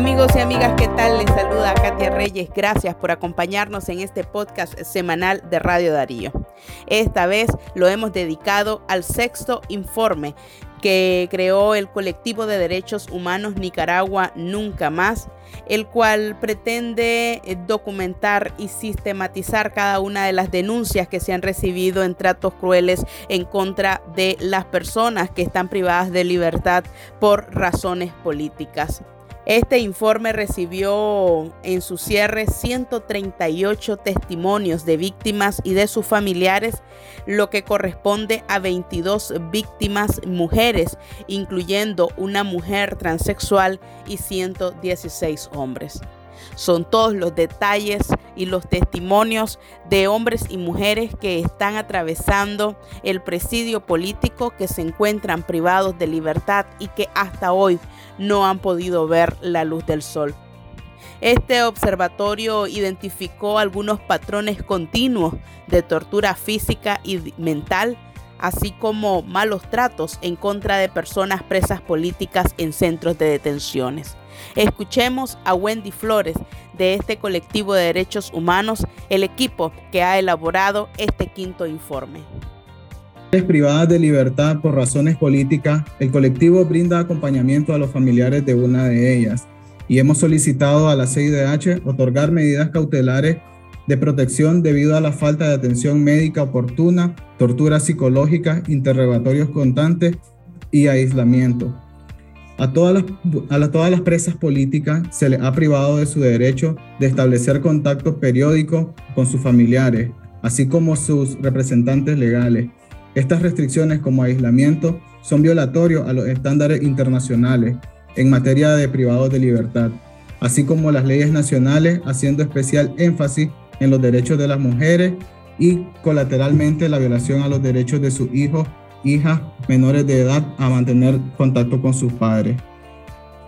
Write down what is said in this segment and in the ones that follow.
Amigos y amigas, ¿qué tal? Les saluda Katia Reyes. Gracias por acompañarnos en este podcast semanal de Radio Darío. Esta vez lo hemos dedicado al sexto informe que creó el colectivo de derechos humanos Nicaragua Nunca Más, el cual pretende eh, documentar y sistematizar cada una de las denuncias que se han recibido en tratos crueles en contra de las personas que están privadas de libertad por razones políticas. Este informe recibió en su cierre 138 testimonios de víctimas y de sus familiares, lo que corresponde a 22 víctimas mujeres, incluyendo una mujer transexual y 116 hombres. Son todos los detalles y los testimonios de hombres y mujeres que están atravesando el presidio político, que se encuentran privados de libertad y que hasta hoy no han podido ver la luz del sol. Este observatorio identificó algunos patrones continuos de tortura física y mental, así como malos tratos en contra de personas presas políticas en centros de detenciones. Escuchemos a Wendy Flores de este colectivo de derechos humanos, el equipo que ha elaborado este quinto informe. Privadas de libertad por razones políticas, el colectivo brinda acompañamiento a los familiares de una de ellas y hemos solicitado a la CIDH otorgar medidas cautelares de protección debido a la falta de atención médica oportuna, tortura psicológica, interrogatorios constantes y aislamiento. A todas, las, a todas las presas políticas se les ha privado de su derecho de establecer contactos periódicos con sus familiares, así como sus representantes legales. Estas restricciones como aislamiento son violatorios a los estándares internacionales en materia de privados de libertad, así como las leyes nacionales, haciendo especial énfasis en los derechos de las mujeres y colateralmente la violación a los derechos de sus hijos hijas menores de edad a mantener contacto con sus padres.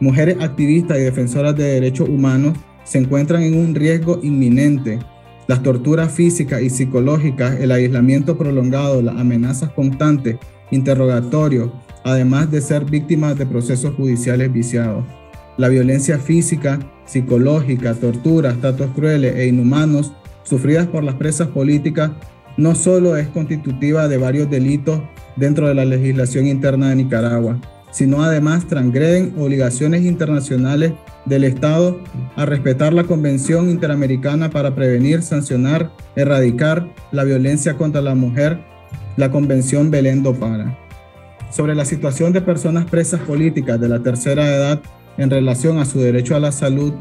Mujeres activistas y defensoras de derechos humanos se encuentran en un riesgo inminente. Las torturas físicas y psicológicas, el aislamiento prolongado, las amenazas constantes, interrogatorios, además de ser víctimas de procesos judiciales viciados. La violencia física, psicológica, torturas, tratos crueles e inhumanos sufridas por las presas políticas no solo es constitutiva de varios delitos dentro de la legislación interna de Nicaragua, sino además transgreden obligaciones internacionales del Estado a respetar la Convención Interamericana para prevenir, sancionar, erradicar la violencia contra la mujer, la Convención Belén do Para. Sobre la situación de personas presas políticas de la tercera edad en relación a su derecho a la salud,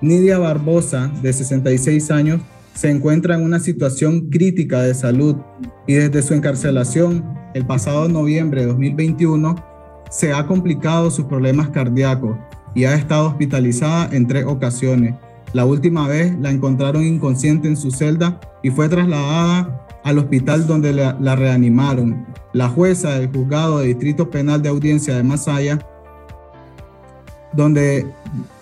Nidia Barbosa, de 66 años, se encuentra en una situación crítica de salud y desde su encarcelación el pasado noviembre de 2021 se ha complicado sus problemas cardíacos y ha estado hospitalizada en tres ocasiones. La última vez la encontraron inconsciente en su celda y fue trasladada al hospital donde la, reanimaron. La jueza del juzgado de Distrito Penal de Audiencia de Masaya, donde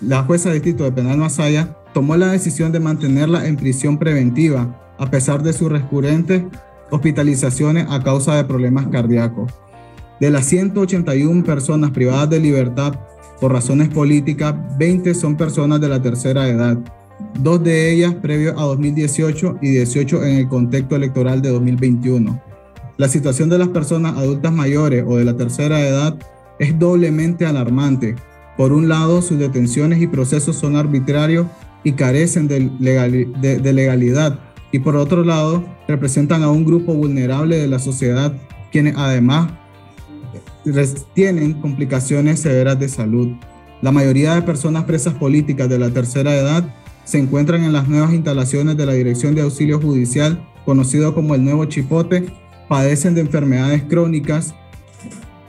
la jueza del Distrito de Penal Masaya tomó la decisión de mantenerla en prisión preventiva a pesar de sus recurrentes hospitalizaciones a causa de problemas cardíacos. De las 181 personas privadas de libertad por razones políticas, 20 son personas de la tercera edad, dos de ellas previo a 2018 y 18 en el contexto electoral de 2021. La situación de las personas adultas mayores o de la tercera edad es doblemente alarmante. Por un lado, sus detenciones y procesos son arbitrarios y carecen de, legalidad. Y por otro lado, representan a un grupo vulnerable de la sociedad, quienes además tienen complicaciones severas de salud. La mayoría de personas presas políticas de la tercera edad se encuentran en las nuevas instalaciones de la Dirección de Auxilio Judicial, conocido como el Nuevo Chipote, padecen de enfermedades crónicas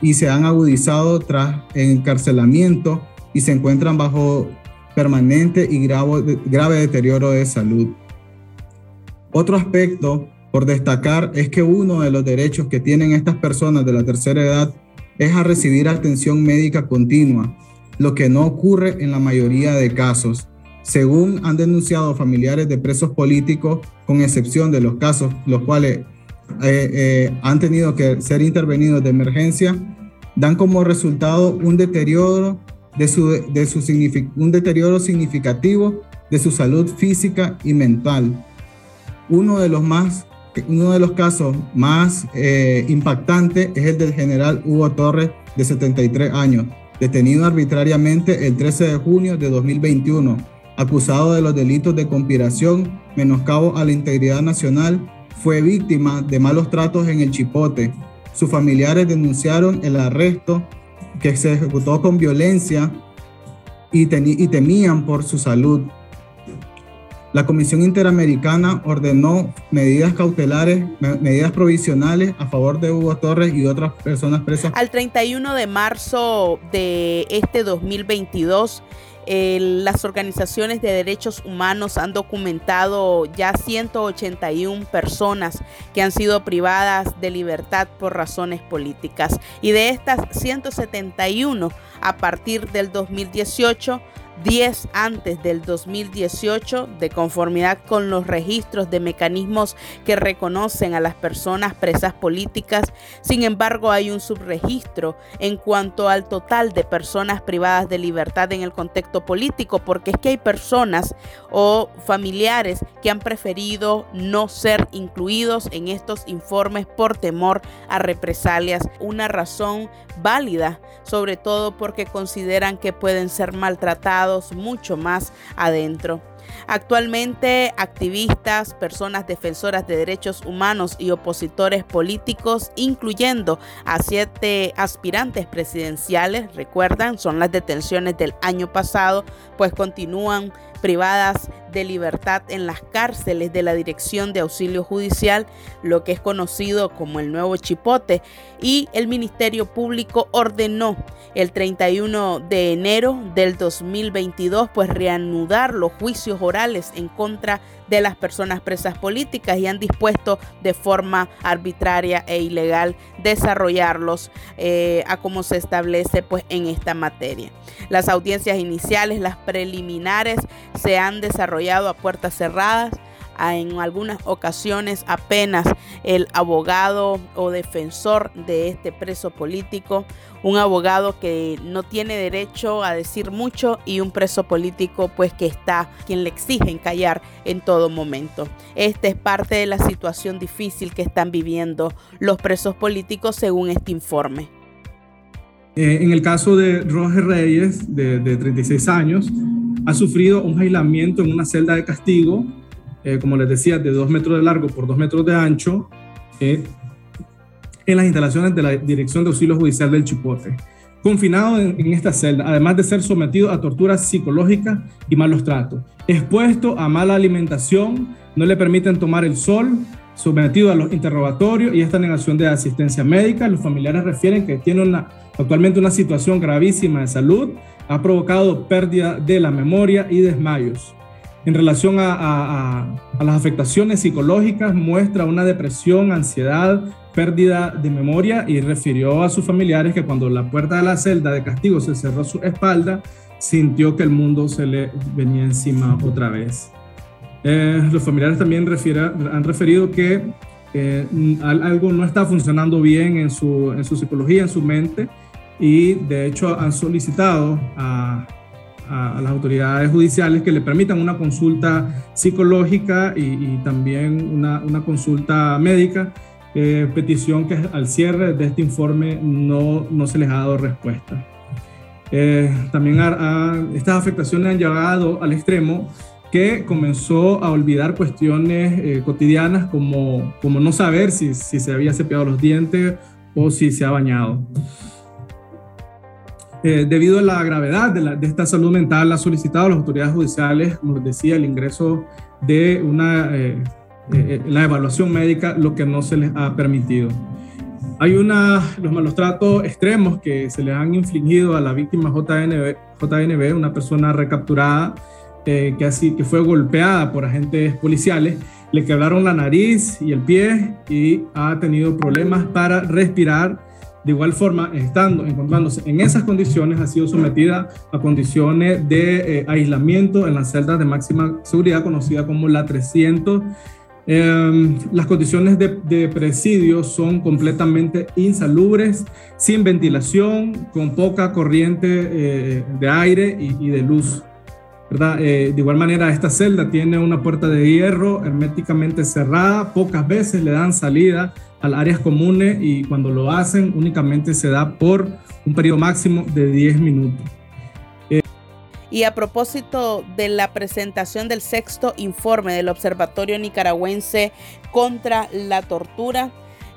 y se han agudizado tras encarcelamiento y se encuentran bajo permanente y grave, deterioro de salud. Otro aspecto por destacar es que uno de los derechos que tienen estas personas de la tercera edad es a recibir atención médica continua, lo que no ocurre en la mayoría de casos. Según han denunciado familiares de presos políticos, con excepción de los casos los cuales eh, eh, han tenido que ser intervenidos de emergencia, dan como resultado un deterioro de, su, de su un deterioro significativo de su salud física y mental. Uno de los, más, uno de los casos más eh, impactantes es el del general Hugo Torres, de 73 años, detenido arbitrariamente el 13 de junio de 2021, acusado de los delitos de conspiración, menoscabo a la integridad nacional, fue víctima de malos tratos en el Chipote. Sus familiares denunciaron el arresto que se ejecutó con violencia y, y temían por su salud. La Comisión Interamericana ordenó medidas cautelares, medidas provisionales a favor de Hugo Torres y otras personas presas. Al 31 de marzo de este 2022, las organizaciones de derechos humanos han documentado ya 181 personas que han sido privadas de libertad por razones políticas. Y de estas 171, a partir del 2018, 10 antes del 2018, de conformidad con los registros de mecanismos que reconocen a las personas presas políticas. Sin embargo, hay un subregistro en cuanto al total de personas privadas de libertad en el contexto político, porque es que hay personas o familiares que han preferido no ser incluidos en estos informes por temor a represalias. Una razón válida, sobre todo porque consideran que pueden ser maltratados mucho más adentro. Actualmente, activistas, personas defensoras de derechos humanos y opositores políticos, incluyendo a siete aspirantes presidenciales, recuerdan, son las detenciones del año pasado, pues continúan privadas de libertad en las cárceles de la Dirección de Auxilio Judicial, lo que es conocido como el nuevo Chipote, y el Ministerio Público ordenó el 31 de enero del 2022 pues reanudar los juicios orales en contra de las personas presas políticas y han dispuesto de forma arbitraria e ilegal desarrollarlos eh, a como se establece pues en esta materia. Las audiencias iniciales, las preliminares se han desarrollado a puertas cerradas en algunas ocasiones apenas el abogado o defensor de este preso político, un abogado que no tiene derecho a decir mucho y un preso político pues que está quien le exigen callar en todo momento. Esta es parte de la situación difícil que están viviendo los presos políticos según este informe. Eh, en el caso de Roger Reyes, de, de 36 años, ha sufrido un aislamiento en una celda de castigo eh, como les decía, de dos metros de largo por dos metros de ancho, eh, en las instalaciones de la Dirección de Auxilio Judicial del Chipote. Confinado en, esta celda, además de ser sometido a torturas psicológicas y malos tratos. Expuesto a mala alimentación, no le permiten tomar el sol, sometido a los interrogatorios y esta negación de asistencia médica. Los familiares refieren que tiene una, actualmente una situación gravísima de salud, ha provocado pérdida de la memoria y desmayos. En relación a, las afectaciones psicológicas, muestra una depresión, ansiedad, pérdida de memoria y refirió a sus familiares que cuando la puerta de la celda de castigo se cerró a su espalda, sintió que el mundo se le venía encima otra vez. Eh, los familiares también han referido que eh, algo no está funcionando bien en su, en su psicología, en su mente, y de hecho han solicitado a, a, las autoridades judiciales que le permitan una consulta psicológica y, también una, una, consulta médica, eh, petición que al cierre de este informe no, no se les ha dado respuesta. Eh, también estas afectaciones han llegado al extremo que comenzó a olvidar cuestiones eh, cotidianas como, como no saber si, si se había cepillado los dientes o si se ha bañado. Eh, debido a la gravedad de, esta salud mental, ha solicitado a las autoridades judiciales, como les decía, el ingreso de una, eh, eh, la evaluación médica, lo que no se les ha permitido. Hay una, los malos tratos extremos que se le han infligido a la víctima JNB, JNB una persona recapturada que, así, que fue golpeada por agentes policiales, le quebraron la nariz y el pie y ha tenido problemas para respirar de igual forma, estando, encontrándose en esas condiciones, ha sido sometida a condiciones de eh, aislamiento en las celdas de máxima seguridad conocida como la 300 Em, las condiciones de, presidio son completamente insalubres, sin ventilación, con poca corriente eh, de aire y, de luz. Eh, de igual manera, esta celda tiene una puerta de hierro herméticamente cerrada, pocas veces le dan salida a las áreas comunes y cuando lo hacen únicamente se da por un periodo máximo de 10 minutos. Y a propósito de la presentación del sexto informe del Observatorio Nicaragüense contra la Tortura,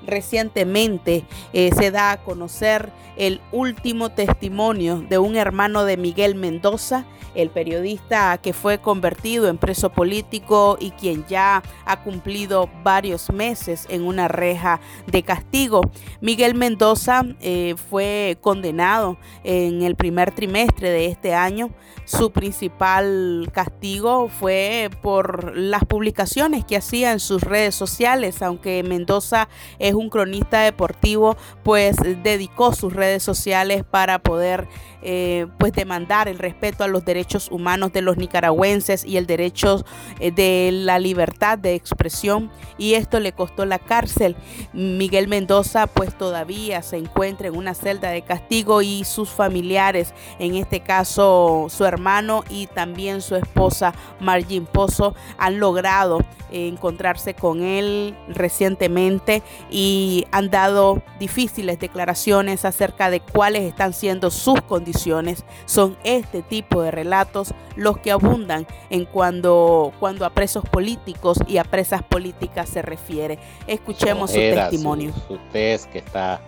recientemente eh, se da a conocer el último testimonio de un hermano de Miguel Mendoza, el periodista que fue convertido en preso político y quien ya ha cumplido varios meses en una reja de castigo. Miguel Mendoza eh, fue condenado en el primer trimestre de este año. Su principal castigo fue por las publicaciones que hacía en sus redes sociales, aunque Mendoza es un cronista deportivo, pues dedicó sus redes sociales para poder eh, pues demandar el respeto a los derechos humanos de los nicaragüenses y el derecho eh, de la libertad de expresión y esto le costó la cárcel. Miguel Mendoza pues todavía se encuentra en una celda de castigo y sus familiares, en este caso su hermano y también su esposa Margin Pozo, han logrado encontrarse con él recientemente y han dado difíciles declaraciones acerca de cuáles están siendo sus condiciones son este tipo de relatos los que abundan en cuando, cuando a presos políticos y a presas políticas se refiere. Escuchemos su testimonio. Su, test que está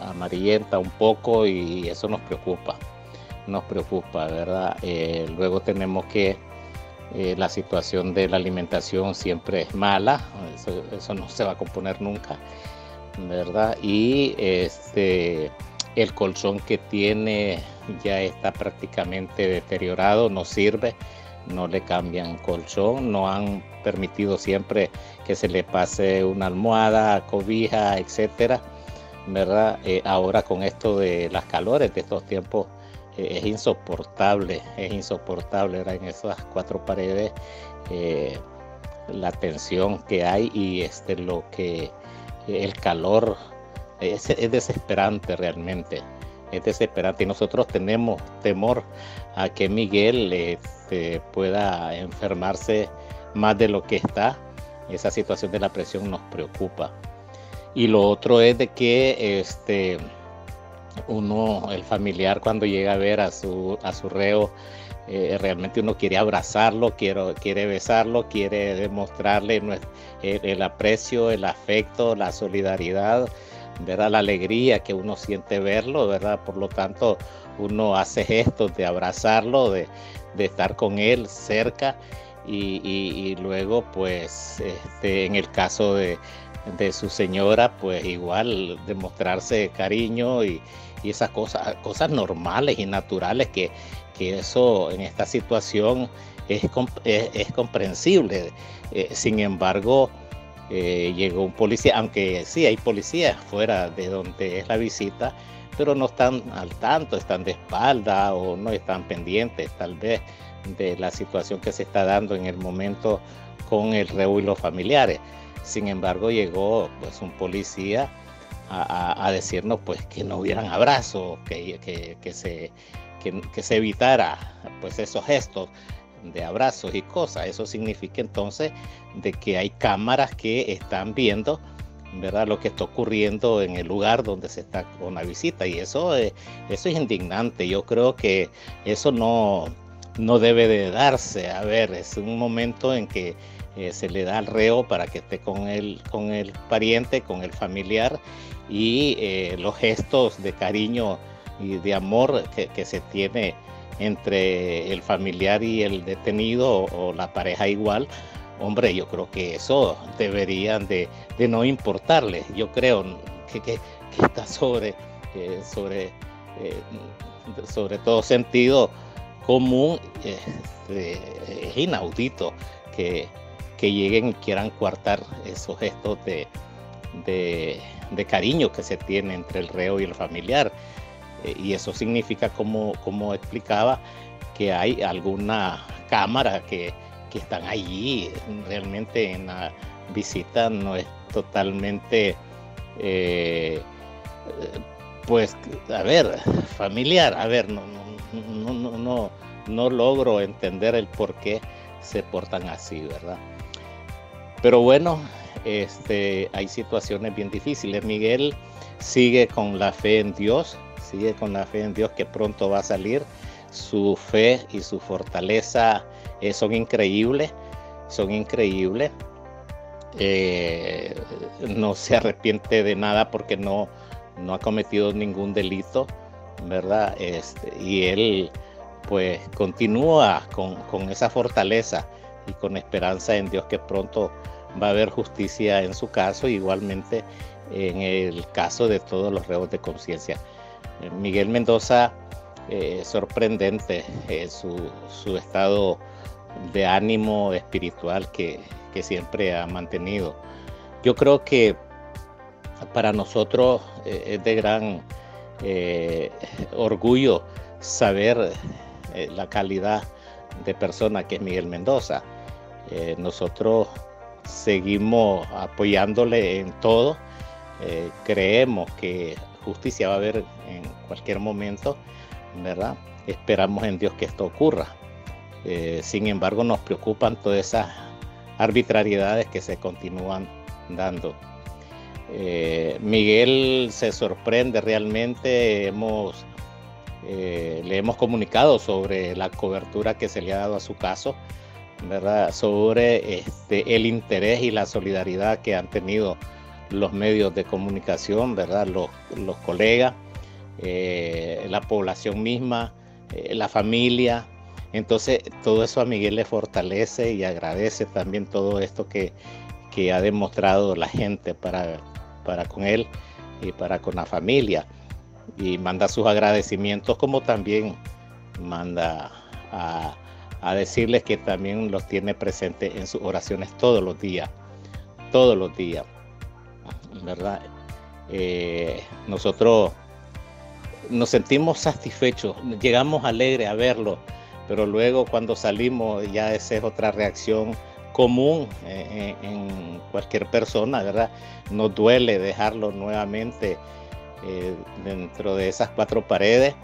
amarillenta un poco y eso nos preocupa, nos preocupa, ¿verdad? Eh, luego tenemos que eh, la situación de la alimentación siempre es mala, eso, no se va a componer nunca, ¿verdad? Y este el colchón que tiene ya está prácticamente deteriorado, no sirve, no le cambian colchón, no han permitido siempre que se le pase una almohada, cobija, etcétera, ¿verdad? Eh, ahora con esto de las calores de estos tiempos es insoportable, es insoportable, ¿verdad? En esas cuatro paredes eh, la tensión que hay y este lo que el calor es, desesperante realmente, es desesperante y nosotros tenemos temor a que Miguel este, pueda enfermarse más de lo que está. Esa situación de la presión nos preocupa. Y lo otro es de que este, uno, el familiar, cuando llega a ver a su, a su reo, eh, realmente uno quiere abrazarlo, quiere, quiere besarlo, quiere demostrarle el aprecio, el afecto, la solidaridad ¿verdad? La alegría que uno siente verlo, ¿verdad? Por lo tanto, uno hace gestos de abrazarlo, de, estar con él cerca y, luego, pues, este, en el caso de, su señora, pues igual demostrarse cariño y, esas cosas, cosas normales y naturales que, eso en esta situación es, es, comprensible. Eh, sin embargo, eh, llegó un policía, aunque sí hay policías fuera de donde es la visita, pero no están al tanto, están de espalda o no están pendientes tal vez de la situación que se está dando en el momento con el reo y los familiares. Sin embargo, llegó pues un policía a, decirnos pues que no hubieran abrazos, que, que, se, que, se evitara pues esos gestos de abrazos y cosas. Eso significa entonces de que hay cámaras que están viendo ¿verdad? lo que está ocurriendo en el lugar donde se está con la visita y eso es, eso es indignante. Yo creo que eso no, no debe de darse. A ver, es un momento en que eh, se le da al reo para que esté con el, con el pariente, con el familiar y eh, los gestos de cariño y de amor que, que se tiene entre el familiar y el detenido o, la pareja igual, hombre, yo creo que eso deberían de, no importarles. Yo creo que, está sobre, eh, sobre, sobre todo sentido común, es inaudito que, lleguen y quieran coartar esos gestos de, de, de cariño que se tiene entre el reo y el familiar. Eh, y eso significa, como, como explicaba, que hay alguna cámara que, que están allí realmente en la, visita no es totalmente, eh, pues, a ver, familiar, a ver, no, no, no, no, no logro entender el por qué se portan así, ¿verdad? Pero bueno, este, hay situaciones bien difíciles. Miguel sigue con la fe en Dios, sigue con la fe en Dios que pronto va a salir. Su fe y su fortaleza eh, son increíbles, son increíbles. Eh, no se arrepiente de nada porque no, no ha cometido ningún delito, ¿verdad? Este, y él pues continúa con, con esa fortaleza y con esperanza en Dios que pronto va a haber justicia en su caso, igualmente en el caso de todos los reos de conciencia. Eh, Miguel Mendoza, eh, sorprendente eh, su, su, estado de ánimo espiritual que, que, siempre ha mantenido. Yo creo que para nosotros es de gran orgullo saber la calidad de persona que es Miguel Mendoza. Nosotros seguimos apoyándole en todo. Eh, creemos que justicia va a haber en cualquier momento, ¿verdad? Esperamos en Dios que esto ocurra. Eh, sin embargo, nos preocupan todas esas arbitrariedades que se continúan dando. Eh, Miguel se sorprende realmente, le hemos comunicado sobre la cobertura que se le ha dado a su caso sobre este, el interés y la solidaridad que han tenido los medios de comunicación, los, colegas, eh, la población misma, eh, la familia. Entonces, todo eso a Miguel le fortalece y agradece también todo esto que, que ha demostrado la gente para, para con él y para con la familia. Y manda sus agradecimientos como también manda a, a decirles que también los tiene presentes en sus oraciones todos los días, todos los días, ¿verdad? Eh, nosotros nos sentimos satisfechos, llegamos alegres a verlo, pero luego cuando salimos ya esa es otra reacción común eh, en, cualquier persona, ¿verdad? Nos duele dejarlo nuevamente eh, dentro de esas cuatro paredes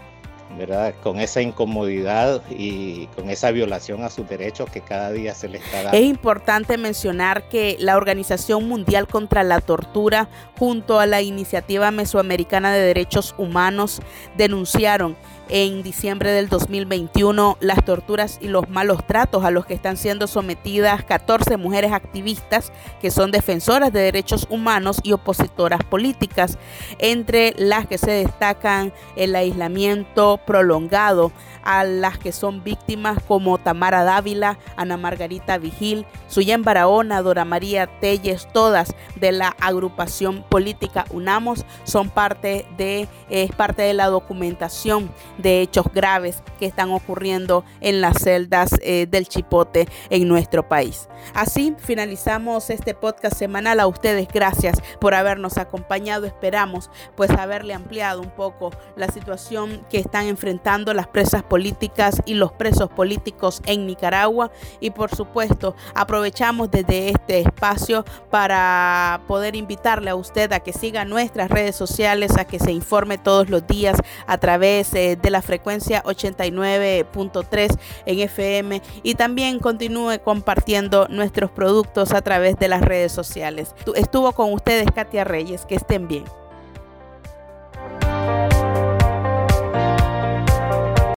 Con esa incomodidad y con esa violación a sus derechos que cada día se les está dando. Es importante mencionar que la Organización Mundial contra la Tortura junto a la Iniciativa Mesoamericana de Derechos Humanos denunciaron en diciembre del 2021 las torturas y los malos tratos a los que están siendo sometidas 14 mujeres activistas que son defensoras de derechos humanos y opositoras políticas, entre las que se destacan el aislamiento prolongado a las que son víctimas como Tamara Dávila, Ana Margarita Vigil, Suyen Barahona, Dora María Telles, todas de la agrupación política UNAMOS son parte de, es parte de la documentación de hechos graves que están ocurriendo en las celdas eh, del Chipote en nuestro país. Así finalizamos este podcast semanal. A ustedes gracias por habernos acompañado. Esperamos pues haberle ampliado un poco la situación que están enfrentando las presas políticas y los presos políticos en Nicaragua y por supuesto aprovechamos desde este espacio para poder invitarle a usted a que siga nuestras redes sociales, a que se informe todos los días a través eh, de la frecuencia 89.3 en FM y también continúe compartiendo nuestros productos a través de las redes sociales. Estuvo con ustedes Katia Reyes, que estén bien.